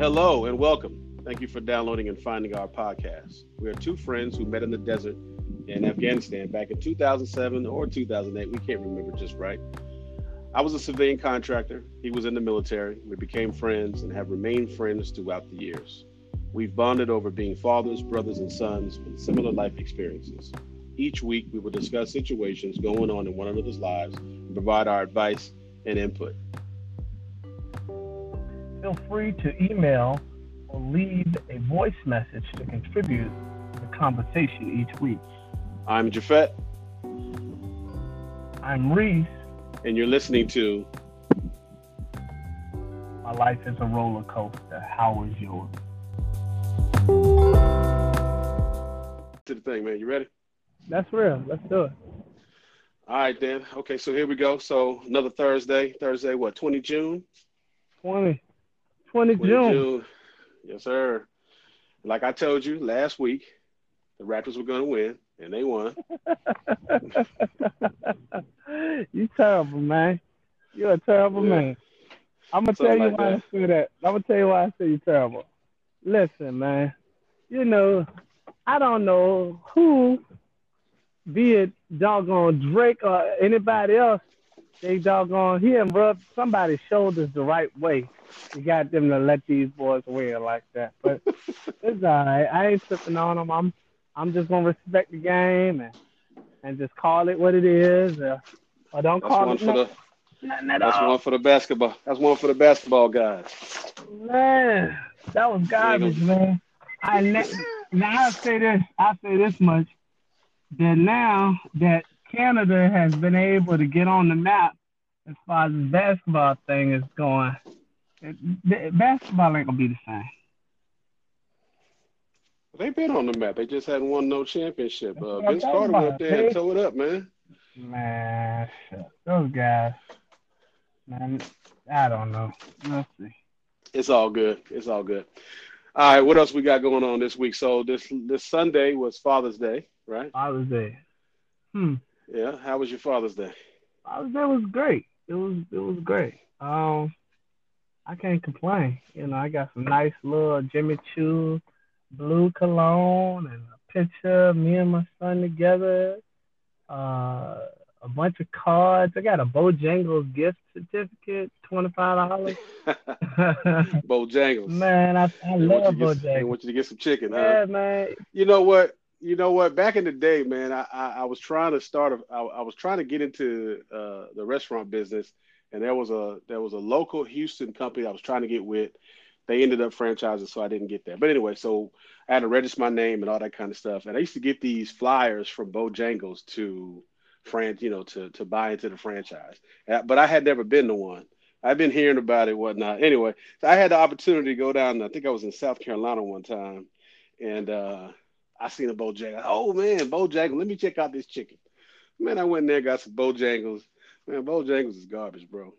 Hello and welcome. Thank you for downloading and finding our podcast. We are two friends who met in the desert in Afghanistan back in 2007 or 2008. We can't remember just right. I was a civilian contractor. He was in the military. We became friends and have remained friends throughout the years. We've bonded over being fathers, brothers, and sons with similar life experiences. Each week, we will discuss situations going on in one another's lives and provide our advice and input. Feel free to email or leave a voice message to contribute to the conversation each week. I'm Jafet, I'm Reese. and you're listening to My life is a roller coaster. How is yours? to the thing, man. You ready? That's real. Let's do it. All right, then. Okay, so here we go. So another Thursday. Thursday, what? 20 June. 20, 20 20 June. Yes, sir. Like I told you last week, the Raptors were going to win, and they won. you terrible, man. You're a terrible Yeah. man. I'm gonna Something tell you like why that. I say that. I'm gonna tell you why I say you're terrible. Listen, man. You know, I don't know who, be it doggone Drake or anybody else, they doggone him rub somebody's shoulders the right way. You got them to let these boys win like that. But it's all right. I ain't tripping on them. I'm I'm just gonna respect the game and and just call it what it is. Uh, or, or don't That's call one it for nothing, the. nothing at That's all. one for the basketball. That's one for the basketball guys. Man, that was garbage, man. I ne- now I say this. I say this much that now that Canada has been able to get on the map as far as the basketball thing is going, it, the, basketball ain't gonna be the same. They've been on the map. They just hadn't won no championship. That's Uh, Vince Carter went up there and tore it up, man. Man, those guys, man, I don't know. Let's see. It's all good. It's all good. All right, what else we got going on this week? So this this Sunday was Father's Day, right? Father's Day. Hmm. Yeah. How was your Father's Day? Father's Day was great. It was it was great. Um, I can't complain. You know, I got some nice little Jimmy Choo blue cologne and a picture of me and my son together. Uh, a bunch of cards. I got a Bojangles gift certificate, twenty five dollars. Bojangles. man, I, I They want, love you to get, they want you to get some chicken, huh? Yeah, man. You know what? You know what? Back in the day, man, I, I, I was trying to start. A, I, I was trying to get into uh, the restaurant business, and there was a there was a local Houston company I was trying to get with. They ended up franchising, so I didn't get that. But anyway, so I had to register my name and all that kind of stuff. And I used to get these flyers from Bojangles to fran, you know, to to buy into the franchise. Uh, But I had never been to one. I've been hearing about it, whatnot. Anyway, so I had the opportunity to go down. I think I was in South Carolina one time, and uh, I seen a Bojangles. Oh man, Bojangles! Let me check out this chicken. Man, I went in there, got some Bojangles. Man, Bojangles is garbage, bro.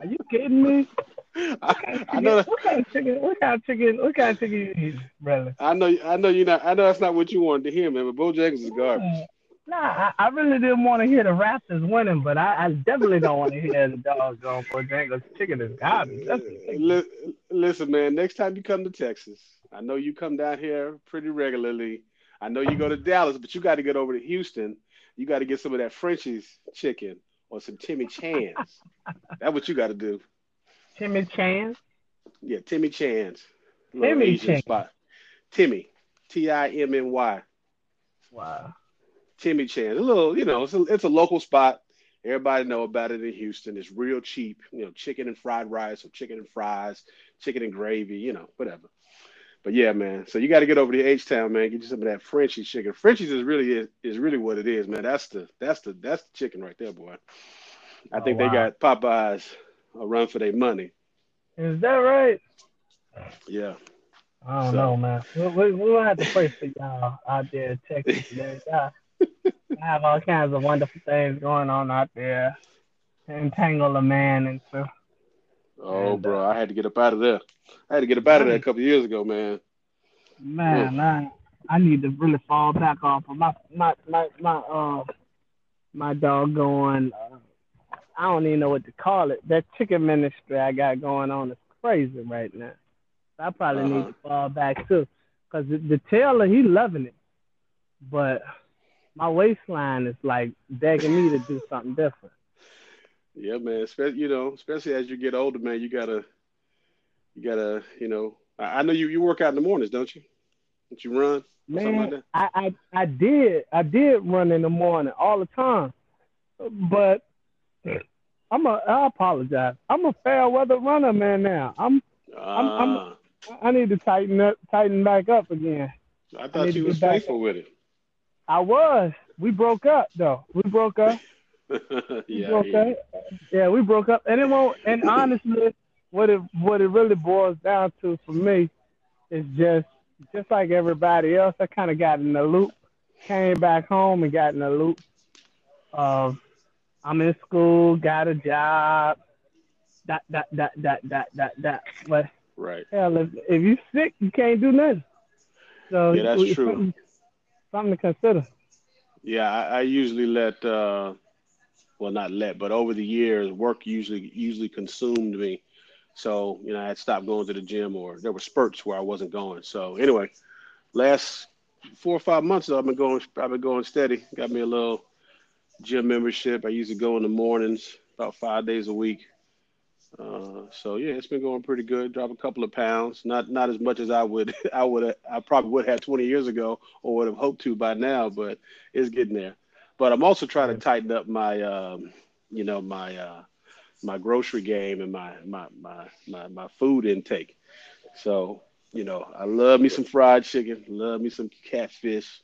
Are you kidding me? I, I know. What kind of chicken? What kind of chicken? What kind of chicken you eat, brother? I know. I know you're not. I know that's not what you wanted to hear, man. But Bojangles is garbage. Nah, I, I really didn't want to hear the Raptors winning, but I, I definitely don't want to hear the doggone Bojangles chicken is garbage. Li- listen, man. Next time you come to Texas, I know you come down here pretty regularly. I know you go to Dallas, but you got to get over to Houston. You got to get some of that Frenchy's chicken or some Timmy Chan's. That's what you got to do. Timmy Chan. Yeah, Timmy Chan's. Timmy Chan. spot. Timmy. T I M N Y. Wow. Timmy Chan. A little, you know, it's a, it's a local spot. Everybody know about it in Houston. It's real cheap. You know, chicken and fried rice or chicken and fries, chicken and gravy, you know, whatever. But yeah, man. So you got to get over to H Town, man. Get you some of that Frenchy chicken. Frenchy's is really is, is really what it is, man. That's the that's the that's the chicken right there, boy. I Oh, think wow. they got Popeyes a run for their money. Is that right? Yeah. I don't So- know, man. We, we, we'll have to pray for y'all out there in Texas, man. Y'all have all kinds of wonderful things going on out there. Entangle a man and into. Oh, And, bro, I had to get up out of there. I had to get up out of there a couple years ago, man. Man, I, I need to really fall back off of my my my my uh my doggone uh, I don't even know what to call it. That chicken ministry I got going on is crazy right now. So I probably Uh-huh. need to fall back too, cause the, the Taylor he loving it, but my waistline is like begging me to do something different. Yeah, man. Especially you know, especially as you get older, man, you gotta, you gotta, you know. I, I know you you work out in the mornings, don't you? Don't you run? Like Man, that? I, I I did I did run in the morning all the time, but I'm a I apologize. I'm a fair weather runner, man. Now I'm I'm- Ah, I need to tighten up tighten back up again. I I thought need you was faithful with I was. We broke up though. We broke up. We yeah, broke you. up. Yeah, we broke up, and it won't. And honestly, what it what it really boils down to for me is just just like everybody else. I kind of got in the loop, came back home and got in the loop of I'm in school, got a job, that that that that that that that. But Right. hell, if if you sick, you can't do nothing. So Yeah, that's it's true. Something, to consider. Yeah, I, I usually let, uh, well, not let, but over the years, work usually usually consumed me. So you know, I had stopped going to the gym, or there were spurts where I wasn't going. So anyway, last four or five months, I've been going. I've been going steady. Got me a little gym membership. I usually go in the mornings, about five days a week. Uh, so yeah, it's been going pretty good. Drop a couple of pounds, not not as much as I would I would I probably would have 20 years ago or would have hoped to by now, but it's getting there. But I'm also trying to tighten up my um, you know my uh, my grocery game and my my my my, my food intake. So you know I love me some fried chicken, love me some catfish,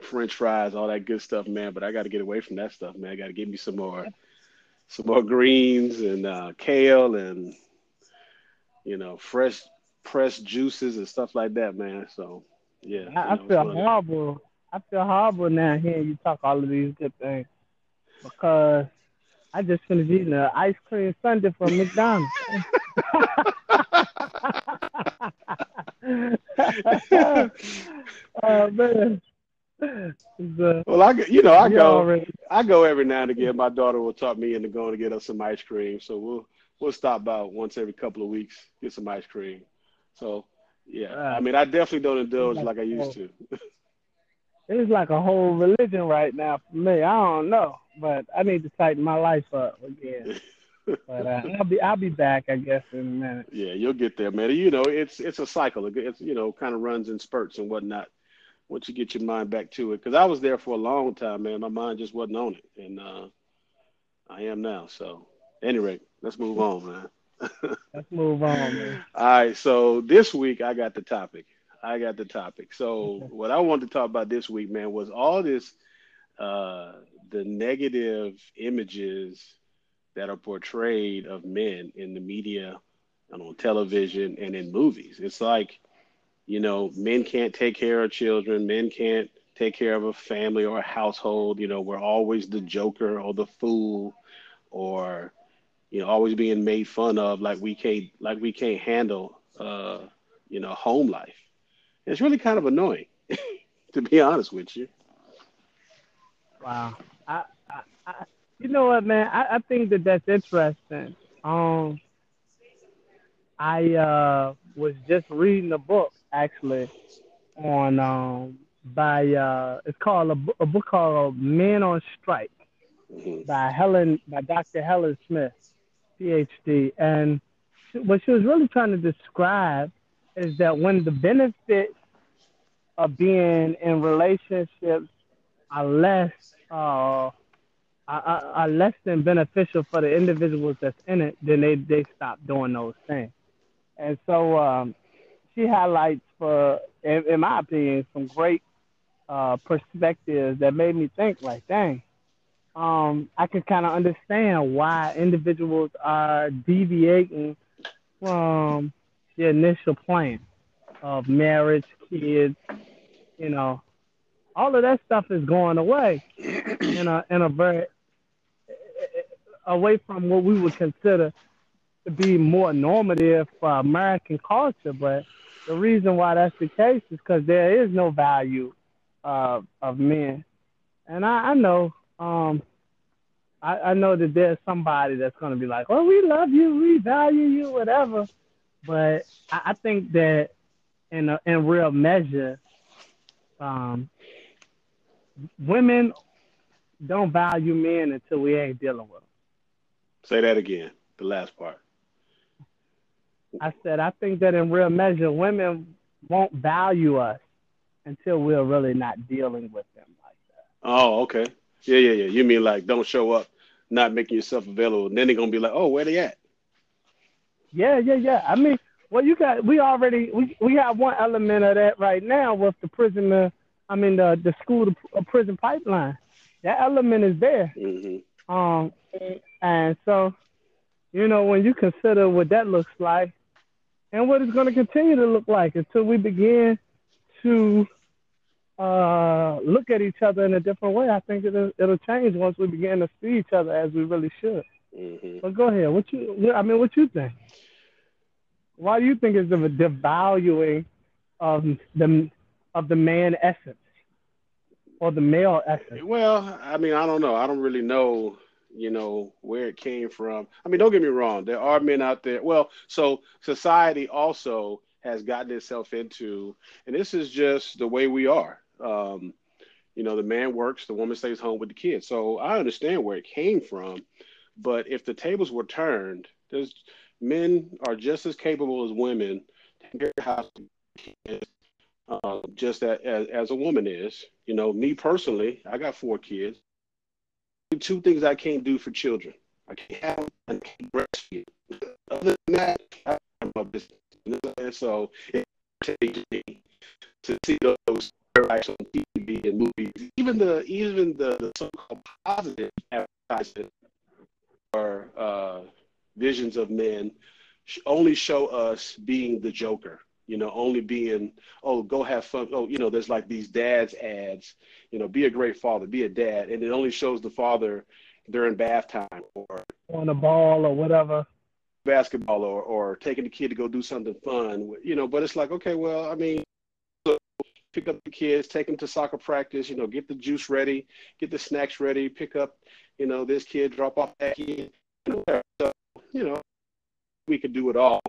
French fries, all that good stuff, man. But I got to get away from that stuff, man. I got to give me some more some more greens and uh, kale and you know fresh pressed juices and stuff like that, man. So yeah, I, I you know, it's feel one of the- horrible. I feel horrible now hearing you talk all of these good things because I just finished eating an ice cream sundae from McDonald's. oh man. Uh, Well, I you know I go already- I go every now and again. My daughter will talk me into going to get us some ice cream, so we'll we'll stop by once every couple of weeks get some ice cream. So yeah, I mean I definitely don't indulge like I used to. it's like a whole religion right now for me. I don't know, but I need to tighten my life up again. But uh, I'll be I'll be back, I guess, in a minute. Yeah, you'll get there, man. You know, it's it's a cycle. It's you know, kind of runs in spurts and whatnot. Once you get your mind back to it, because I was there for a long time, man. My mind just wasn't on it, and uh, I am now. So, any rate, let's move on, man. Let's move on, man. All right. So this week I got the topic. I got the topic. So what I wanted to talk about this week, man, was all this uh the negative images that are portrayed of men in the media and on television and in movies. It's like, you know, men can't take care of children, men can't take care of a family or a household, you know, we're always the joker or the fool or you know, always being made fun of like we can't like we can't handle uh, you know, home life. It's really kind of annoying, to be honest with you. Wow. I, I, I you know what, man? I, I think that that's interesting. Um, I uh was just reading a book actually on um by uh it's called a, a book called Men on Strike Mhm. by Helen by Dr. Helen Smith, PhD, and she- what she was really trying to describe is that when the benefits of being in relationships are less uh, are, are are less than beneficial for the individuals that's in it, then they they stop doing those things. And so um, she highlights, for in, in my opinion, some great uh, perspectives that made me think like, dang, um, I can kind of understand why individuals are deviating from the initial plan of marriage, kids, you know, all of that stuff is going away in a in a very away from what we would consider to be more normative for American culture. But the reason why that's the case is because there is no value uh, of men, and I, I know um, I, I know that there's somebody that's gonna be like, "Well, we love you, we value you, whatever." But I, I think that in a, in real measure, um, women don't value men until we ain't dealing with them. Say that again. The last part. I said I think that in real measure, women won't value us until we're really not dealing with them like that. Oh, okay. Yeah, yeah, yeah. You mean like don't show up, not making yourself available, and then they're gonna be like, oh, where they at? Yeah, yeah, yeah. I mean, well, you got we already we we have one element of that right now with the prisoner. I mean, the the school to uh, prison pipeline. That element is there. Mm-hmm. Um, and so, you know, when you consider what that looks like, and what it's going to continue to look like until we begin to uh, look at each other in a different way, I think it'll it'll change once we begin to see each other as we really should. Mm-hmm. But go ahead. What you? I mean, what you think? Why do you think it's the devaluing of the of the man essence or the male essence? Well, I mean, I don't know. I don't really know, you know, where it came from. I mean, don't get me wrong. There are men out there. Well, so society also has gotten itself into, and this is just the way we are. Um, you know, the man works, the woman stays home with the kids. So I understand where it came from, but if the tables were turned, there's men are just as capable as women uh, just as, as a woman is. You know, me personally, I got four kids. Two things I can't do for children. I can't have I can't breastfeed. Other than that, I have my business. And so it takes me to see those on TV and movies, even the even the, the so-called positive advertisement or uh, visions of men only show us being the joker you know only being oh go have fun. Oh you know there's like these dads ads you know be a great father be a dad. And it only shows the father during bath time or on a ball or whatever. Basketball or, or taking the kid to go do something fun you know but it's like okay well i mean pick up the kids take them to soccer practice you know get the juice ready get the snacks ready pick up you know this kid drop off that kid so you know, we could do it all.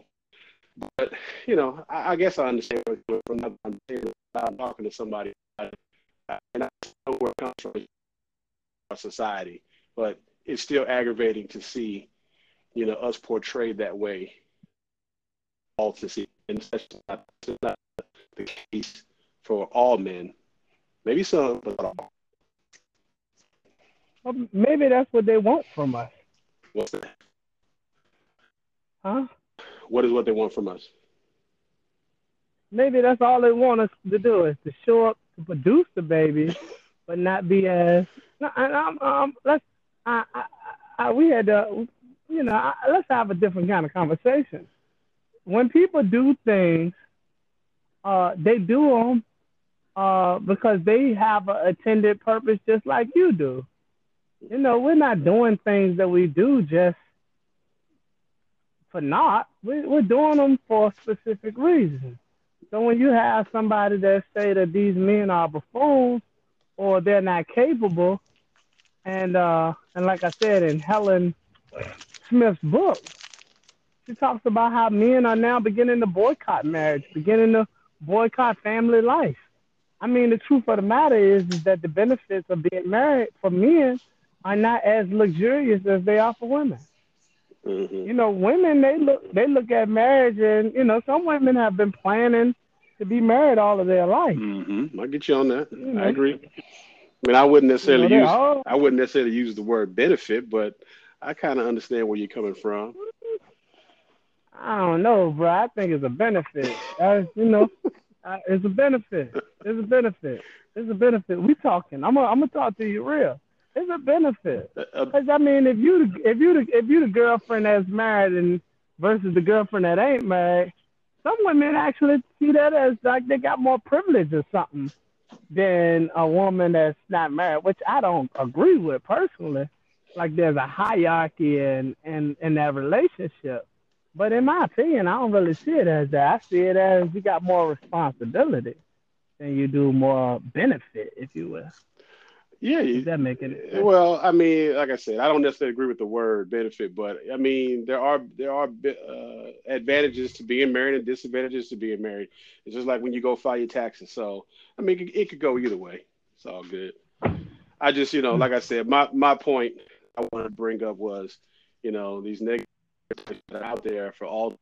But you know, I, I guess I understand from that. I'm, talking to somebody, uh, and I know where it comes from our society, but it's still aggravating to see, you know, us portrayed that way. All to see, and that's not, not the case for all men. Maybe some, but not all. Well, maybe that's what they want from us. What's that? Huh? What is what they want from us? Maybe that's all they want us to do is to show up to produce the baby, but not be as. And I'm, um, let's. I, I, I, we had to, you know, I, let's have a different kind of conversation. When people do things, uh, they do them uh, because they have an intended purpose, just like you do. You know, we're not doing things that we do just for not. We're, we're doing them for a specific reason. So when you have somebody that say that these men are buffoons or they're not capable, and uh, and like I said in Helen Smith's book, she talks about how men are now beginning to boycott marriage, beginning to boycott family life. I mean, the truth of the matter is, is that the benefits of being married for men are not as luxurious as they are for women. Mm-hmm. You know, women they look they look at marriage, and you know, some women have been planning to be married all of their life. Mm-hmm. I get you on that. You know? I agree. I mean, I wouldn't necessarily you know, use all... I wouldn't necessarily use the word benefit, but I kind of understand where you're coming from. I don't know, bro. I think it's a benefit. uh, you know, uh, it's a benefit. It's a benefit. It's a benefit. We talking. I'm gonna I'm gonna talk to you real it's a benefit. Because I mean, if you if you if you the girlfriend that's married and versus the girlfriend that ain't married, some women actually see that as like they got more privilege or something than a woman that's not married, which I don't agree with personally. Like there's a hierarchy in in in that relationship. But in my opinion, I don't really see it as that. I see it as you got more responsibility than you do more benefit, if you will. Yeah, Is that making it? Well, I mean, like I said, I don't necessarily agree with the word benefit, but I mean, there are there are uh, advantages to being married and disadvantages to being married. It's just like when you go file your taxes. So, I mean, it, it could go either way. It's all good. I just, you know, like I said, my my point I wanted to bring up was, you know, these negatives are out there for all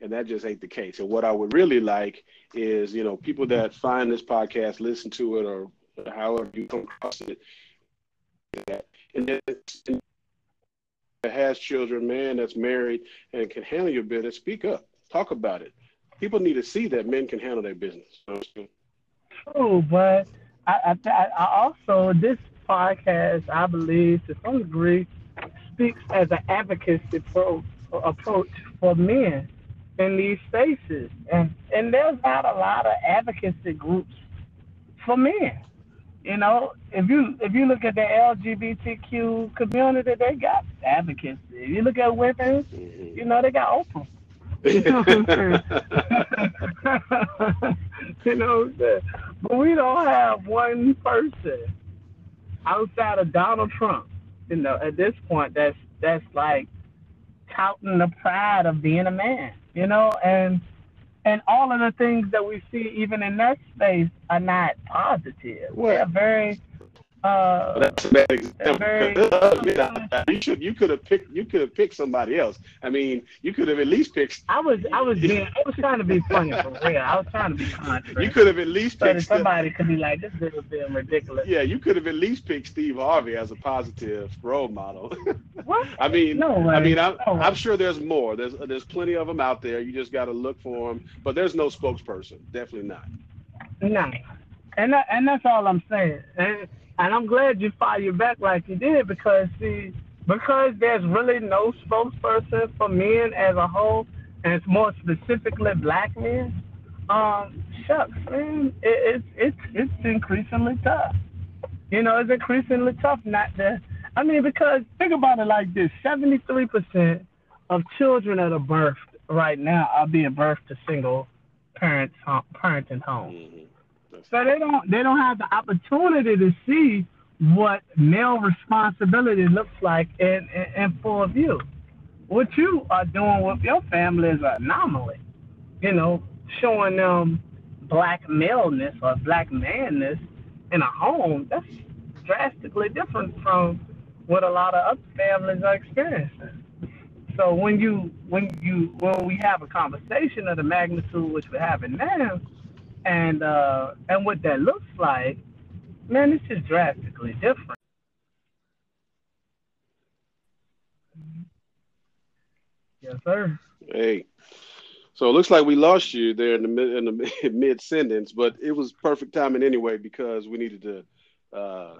and that just ain't the case. And what I would really like is, you know, people that find this podcast, listen to it, or however you come across it, and that has children, man, that's married and can handle your business, speak up, talk about it. People need to see that men can handle their business. True, but I, I, I also this podcast, I believe, to some degree, speaks as an advocacy pro, approach for men in these spaces, and and there's not a lot of advocacy groups for men. You know, if you if you look at the LGBTQ community, they got advocates. If you look at women, mm-hmm. you know, they got Oprah. You know what I'm saying? you know, but we don't have one person outside of Donald Trump. You know, at this point, that's that's like touting the pride of being a man. You know, and and all of the things that we see even in that space are not positive. Well, They're very uh, that's a bad example. Very, you should you could have picked you could have picked somebody else. I mean, you could have at least picked. I was I was being I was trying to be funny for real. I was trying to be contrary. You could have at least picked somebody could be like this is being ridiculous. Yeah, you could have at least picked Steve Harvey as a positive role model. What? I mean, no way. I mean, I'm, no I'm sure there's more. There's there's plenty of them out there. You just got to look for them. But there's no spokesperson. Definitely not. No, and that, and that's all I'm saying. And, and I'm glad you fired your back like you did because see, because there's really no spokesperson for men as a whole, and it's more specifically black men. Um, shucks, man, it, it's it's it's increasingly tough. You know, it's increasingly tough not to. I mean, because think about it like this: seventy-three percent of children that are birthed right now are being birthed to single parents, parenting homes. So they don't they don't have the opportunity to see what male responsibility looks like in, in, in full view. What you are doing with your family is an anomaly. You know, showing them black maleness or black manness in a home, that's drastically different from what a lot of other families are experiencing. So when you when you when we have a conversation of the magnitude which we're having now, and uh, and what that looks like, man, it's just drastically different. Yes, sir. Hey, so it looks like we lost you there in the mid in the mid sentence, but it was perfect timing anyway because we needed to uh,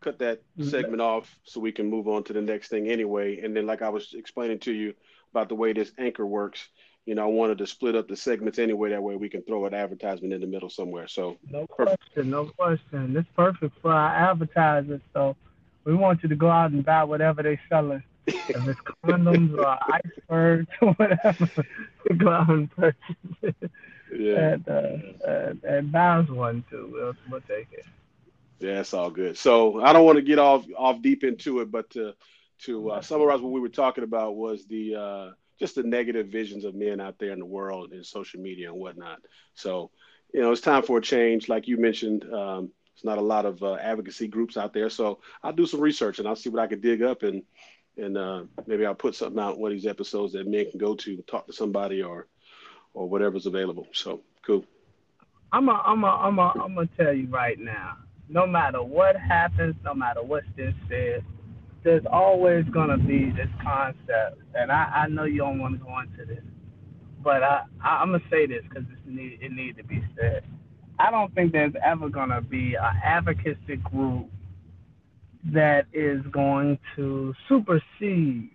cut that mm-hmm. segment off so we can move on to the next thing anyway. And then, like I was explaining to you about the way this anchor works, you know, I wanted to split up the segments anyway. That way we can throw an advertisement in the middle somewhere. So no question, no question. It's perfect for our advertisers. So we want you to go out and buy whatever they're selling. if it's condoms or icebergs or whatever, go out and purchase it. Yeah. And, uh, and, and buy one too. We'll, we'll take it. Yeah, it's all good. So I don't want to get off off deep into it, but to to uh, summarize what we were talking about was the uh, just the negative visions of men out there in the world and social media and whatnot. So, you know, it's time for a change. Like you mentioned, um, not a lot of uh, advocacy groups out there. So I'll do some research and I'll see what I can dig up and and uh, maybe I'll put something out one of these episodes that men can go to talk to somebody or or whatever's available. So cool. I'm a, I'm a, I'm a, I'm gonna tell you right now. No matter what happens, no matter what's been said, there's always gonna be this concept, and I, I know you don't want to go into this, but I, I am gonna say this because it need it need to be said. I don't think there's ever gonna be an advocacy group that is going to supersede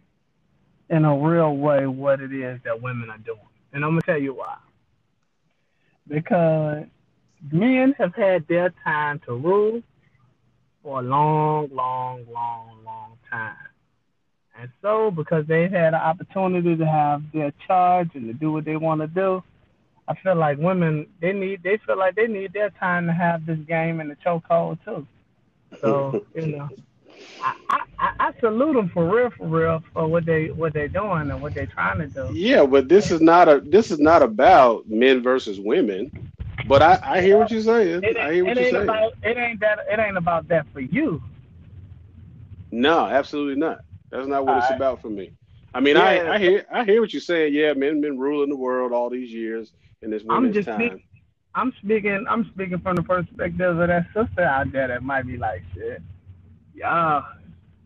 in a real way what it is that women are doing, and I'm gonna tell you why. Because men have had their time to rule for a long, long, long time. And so, because they've had an opportunity to have their charge and to do what they want to do, I feel like women they need they feel like they need their time to have this game in the chokehold too. So you know, I, I, I salute them for real, for real, for what they what they're doing and what they're trying to do. Yeah, but this is not a this is not about men versus women. But I, I hear what you're saying. I hear what you're saying. About, it ain't that it ain't about that for you. No, absolutely not. That's not what all it's right. about for me. I mean, yeah. I, I hear I hear what you're saying. Yeah, men been ruling the world all these years, and this women's I'm just time. Speak, I'm speaking. I'm speaking from the perspective of that sister out there that might be like, shit, y'all,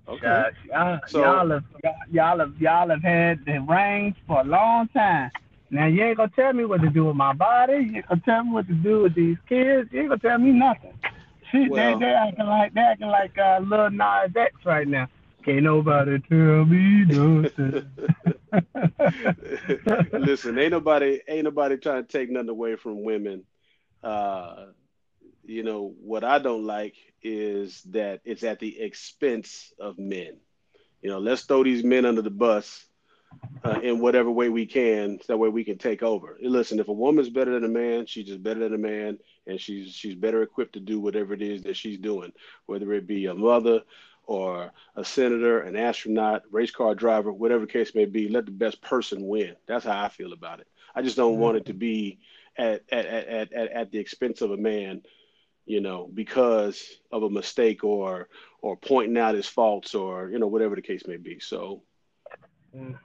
okay, y'all, so, y'all have y'all have y'all have had the reins for a long time. Now you ain't gonna tell me what to do with my body. You ain't gonna tell me what to do with these kids. You ain't gonna tell me nothing. Well, they they acting like they acting like uh, Lil Nas X right now. Can't nobody tell me nothing. Listen, ain't nobody ain't nobody trying to take nothing away from women. Uh, you know what I don't like is that it's at the expense of men. You know, let's throw these men under the bus uh, in whatever way we can, so that way we can take over. Listen, if a woman's better than a man, she's just better than a man, and she's she's better equipped to do whatever it is that she's doing, whether it be a mother, or a senator, an astronaut, race car driver, whatever case may be, let the best person win. That's how I feel about it. I just don't mm-hmm. want it to be at, at, at, at, at the expense of a man, you know, because of a mistake or or pointing out his faults or, you know, whatever the case may be. So mm.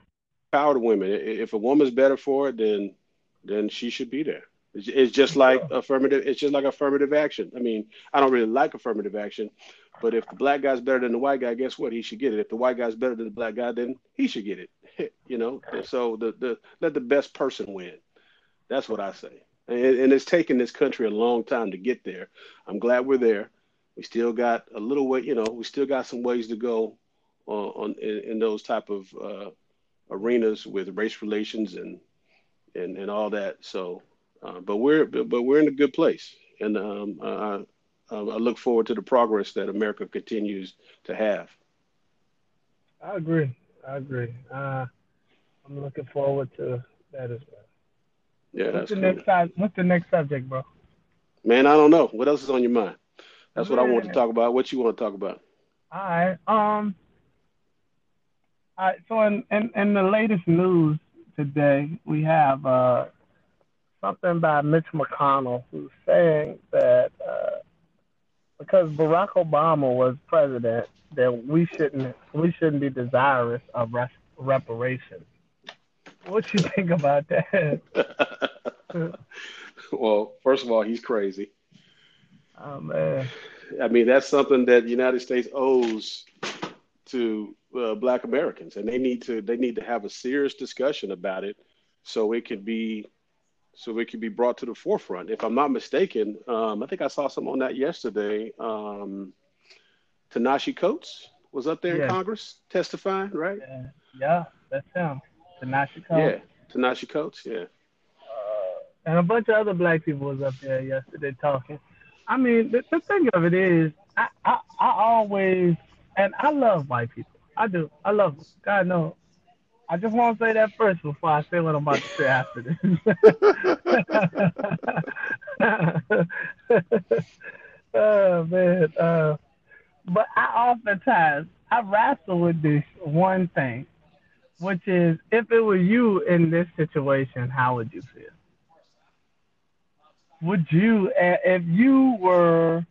power to women. If a woman's better for it, then then she should be there. It's just like affirmative. It's just like affirmative action. I mean, I don't really like affirmative action, but if the black guy's better than the white guy, guess what? He should get it. If the white guy's better than the black guy, then he should get it. you know. And so the the let the best person win. That's what I say. And, and it's taken this country a long time to get there. I'm glad we're there. We still got a little way. You know, we still got some ways to go on, on in, in, those type of uh, arenas with race relations and and and all that. So uh, but we're but we're in a good place, and um, I, I look forward to the progress that America continues to have. I agree. I agree. Uh, I'm looking forward to that as well. Yeah, what's the cool. next What's the next subject, bro? Man, I don't know. What else is on your mind? That's what I want to talk about. What you want to talk about? All right. Um. All right. So in, in, in the latest news today, we have uh, something by Mitch McConnell who's saying that uh, because Barack Obama was president, that we shouldn't we shouldn't be desirous of res- reparations. What you think about that? well, first of all, he's crazy. Oh man. I mean, that's something that the United States owes to uh, Black Americans, and they need to they need to have a serious discussion about it, so it can be so it can be brought to the forefront. If I'm not mistaken, um, I think I saw some on that yesterday. Um, Ta-Nehisi Coates was up there yeah. in Congress testifying, right? Yeah, yeah that's him. Ta-Nehisi Coates. Yeah, Ta-Nehisi Coates. Yeah. Uh, and a bunch of other black people was up there yesterday talking. I mean, the, the thing of it is, I, I, I always, and I love white people. I do. I love them. God knows. I just want to say that first before I say what I'm about to say after this. oh man. Uh, but I oftentimes I wrestle with this one thing, which is if it were you in this situation, how would you feel? Would you, if you were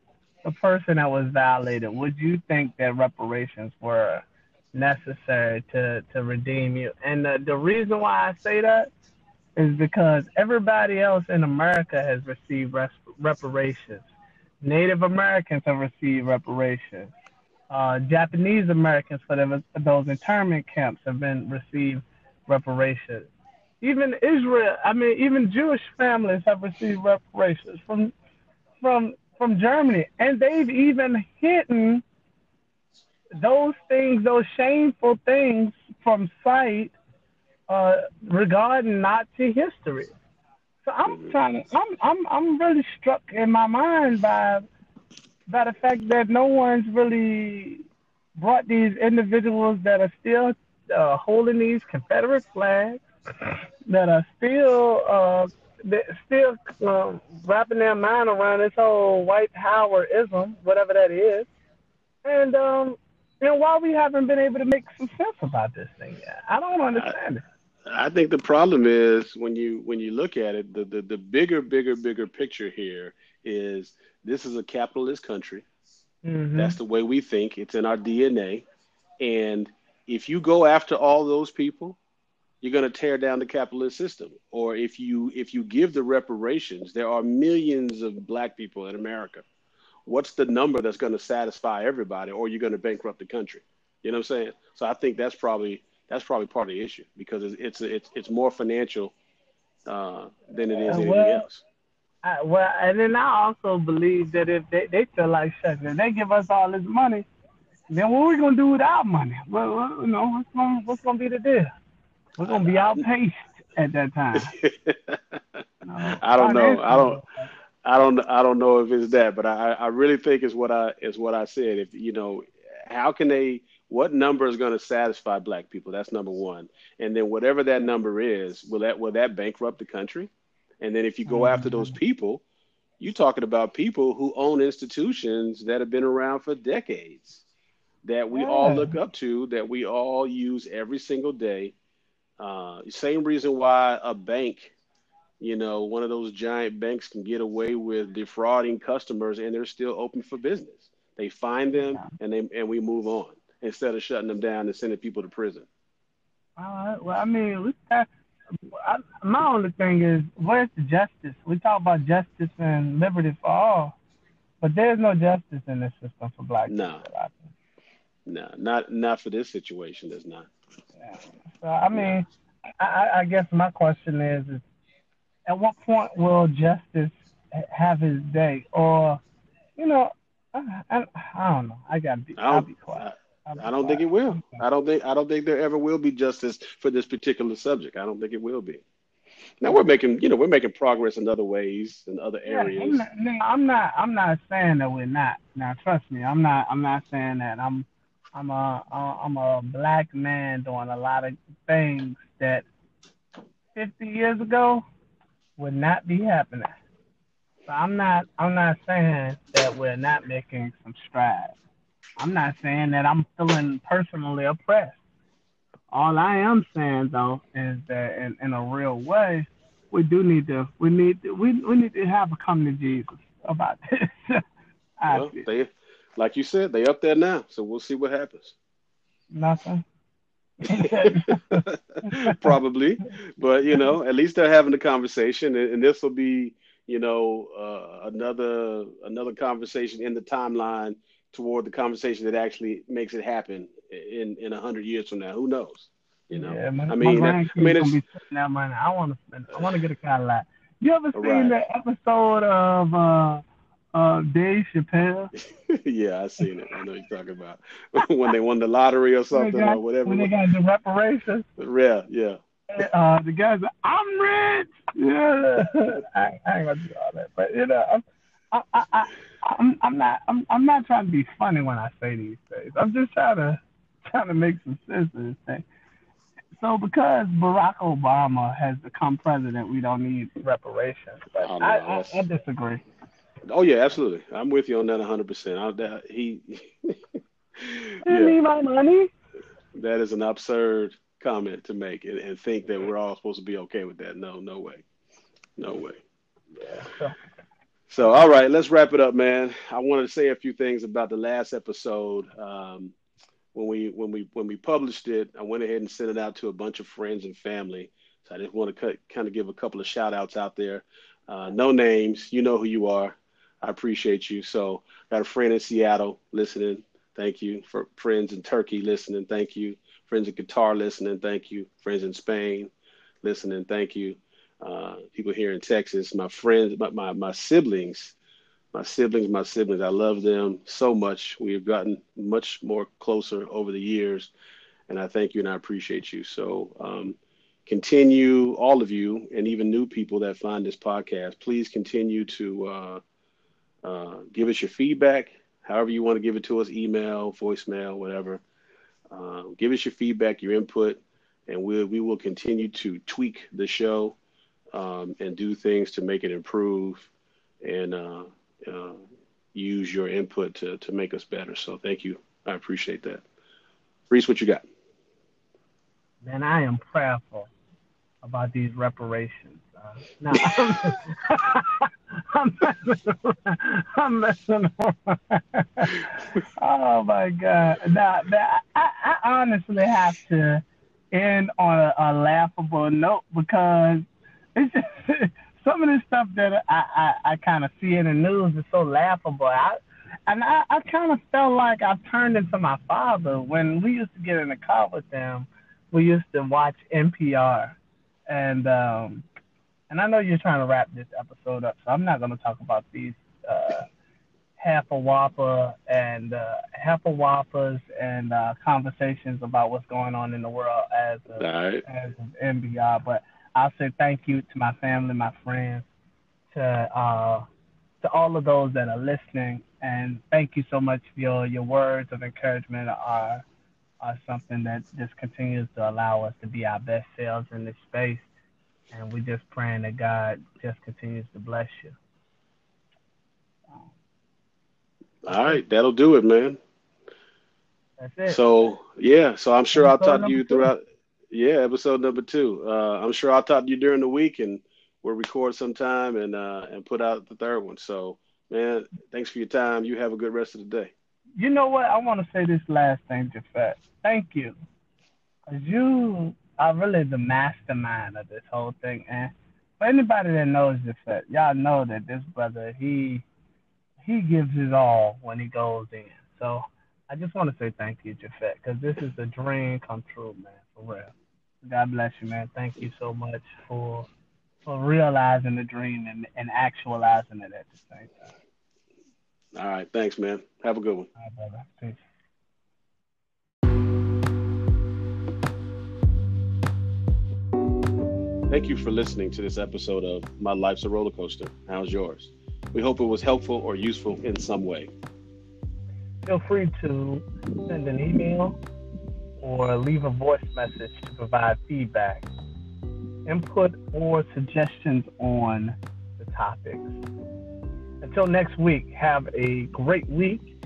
the person that was violated, would you think that reparations were necessary to, to redeem you. And the, the reason why I say that is because everybody else in America has received res- reparations. Native Americans have received reparations. Uh, Japanese Americans for them, those internment camps have been received reparations. Even Israel, I mean, even Jewish families have received reparations from from from Germany, and they've even hidden those things, those shameful things from sight uh, regarding Nazi history. So I'm mm-hmm. trying to, I'm, I'm, I'm really struck in my mind by, by the fact that no one's really brought these individuals that are still uh, holding these Confederate flags, that are still, uh, that still uh, wrapping their mind around this whole white Howardism, whatever that is and um, and why we haven't been able to make some sense about this thing yet. I don't understand it. I think the problem is when you when you look at it, the, the the bigger, bigger, bigger picture here is this is a capitalist country. Mm-hmm. That's the way we think. It's in our DNA. And if you go after all those people, you're going to tear down the capitalist system. Or if you if you give the reparations, there are millions of black people in America. What's the number that's going to satisfy everybody, or you're going to bankrupt the country? You know what I'm saying? So I think that's probably that's probably part of the issue because it's it's it's, it's more financial uh, than it is anything well, else. I, well, and then I also believe that if they, they feel like shit, if they give us all this money, then what are we gonna do with our money? Well, well you know, what's gonna what's gonna be the deal? We're gonna be outpaced at that time. I don't know. I don't. I don't. I don't know if it's that, but I, I really think it's what I is what I said. If you know, how can they? What number is going to satisfy black people? That's number one. And then whatever that number is, will that will that bankrupt the country? And then if you go after those people, you're talking about people who own institutions that have been around for decades, that we all look up to, that we all use every single day. Uh, same reason why a bank, you know, one of those giant banks can get away with defrauding customers and they're still open for business. They find them and they and we move on instead of shutting them down and sending people to prison. Right. Well, I mean, we I, my only thing is, where's the justice? We talk about justice and liberty for all, but there's no justice in this system for black no. people. No, not not for this situation. There's not. Yeah. So I mean, I, I guess my question is, is, at what point will justice have his day, or, you know, I, I, I don't know. I gotta be. I'll be quiet. I don't think it will. I don't think I don't think there ever will be justice for this particular subject. I don't think it will be. Now we're making, you know, we're making progress in other ways in other areas. Yeah, I'm, not, I'm not. I'm not saying that we're not. Now, trust me, I'm not. I'm not saying that. I'm. I'm a. I'm a black man doing a lot of things that 50 years ago would not be happening. So I'm not. I'm not saying that we're not making some strides. I'm not saying that I'm feeling personally oppressed. All I am saying though is that in, in a real way, we do need to we need to, we we need to have a come to Jesus about this. well, they, like you said, they up there now, so we'll see what happens. Nothing. Probably, but you know, at least they're having a conversation, and, and this will be, you know, uh, another another conversation in the timeline toward the conversation that actually makes it happen in in a hundred years from now. Who knows? You know, yeah, my, I mean, my I mean, it's, that money. I want to spend. I want to get a Cadillac. You ever seen right. that episode of uh, uh, Dave Chappelle? yeah, I seen it. I know you're talking about when they won the lottery or something got, or whatever. When they got the reparations. Yeah, yeah. Uh, the guys, I'm rich. Yeah, I, I ain't gonna do all that, but you know, I'm, I, I, I, I'm, I'm not, I'm, I'm not trying to be funny when I say these things. I'm just trying to, trying to make some sense of this thing. So because Barack Obama has become president, we don't need reparations. But Oh, I, I, I disagree. Oh yeah, absolutely. I'm with you on that 100. percent That he, I yeah, need my money. that is an absurd comment to make and, and think that we're all supposed to be okay with that. No, no way, no way. Yeah. So, all right, let's wrap it up, man. I wanted to say a few things about the last episode. Um, when we when we when we published it, I went ahead and sent it out to a bunch of friends and family. So I just want to kind of give a couple of shout outs out there. Uh, no names, you know who you are. I appreciate you. So, got a friend in Seattle listening. Thank you. For friends in Turkey listening. Thank you. Friends in Qatar listening. Thank you. Friends in Spain listening. Thank you. Uh, people here in Texas, my friends, my, my, my siblings, my siblings, my siblings. I love them so much. We have gotten much more closer over the years, and I thank you and I appreciate you. So um, continue, all of you, and even new people that find this podcast. Please continue to uh, uh, give us your feedback, however you want to give it to us, email, voicemail, whatever. Uh, give us your feedback, your input, and we'll, we will continue to tweak the show um, and do things to make it improve and uh, uh, use your input to to make us better. So thank you. I appreciate that. Reese, what you got? Man, I am prayerful about these reparations. No, I'm, messing around. I'm messing around. oh my God! Now, now I, I honestly have to end on a, a laughable note because it's just some of the stuff that I, I, I kind of see in the news is so laughable. I, and I, I kind of felt like I turned into my father when we used to get in the car with them. We used to watch NPR, and um, and I know you're trying to wrap this episode up, so I'm not going to talk about these uh, half a whopper and uh, half a whoppers and uh, conversations about what's going on in the world as a, right. as an NPR, but I'll say thank you to my family, my friends, to uh, to all of those that are listening, and thank you so much for your your words of encouragement are are something that just continues to allow us to be our best selves in this space, and we're just praying that God just continues to bless you. All right, that'll do it, man. That's it. So yeah, so I'm sure Episode I'll talk to you number two. throughout. Yeah, episode number two. Uh, I'm sure I'll talk to you during the week, and we'll record sometime and uh, and put out the third one. So, man, thanks for your time. You have a good rest of the day. You know what? I want to say this last thing, Jafet. Thank you. 'Cause you are really the mastermind of this whole thing. And for anybody that knows Jafet, uh, y'all know that this brother, he he gives his all when he goes in. So I just want to say thank you, Jafet, because this is a dream come true, man, for real. God bless you, man. Thank you so much for for realizing the dream and, and actualizing it at the same time. All right, thanks, man. Have a good one. All right, brother. Peace. Thank you for listening to this episode of My Life's a Roller Coaster. How's yours? We hope it was helpful or useful in some way. Feel free to send an email or leave a voice message to provide feedback, input, or suggestions on the topics. Until next week, have a great week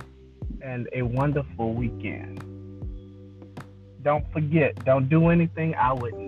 and a wonderful weekend. Don't forget, don't do anything I wouldn't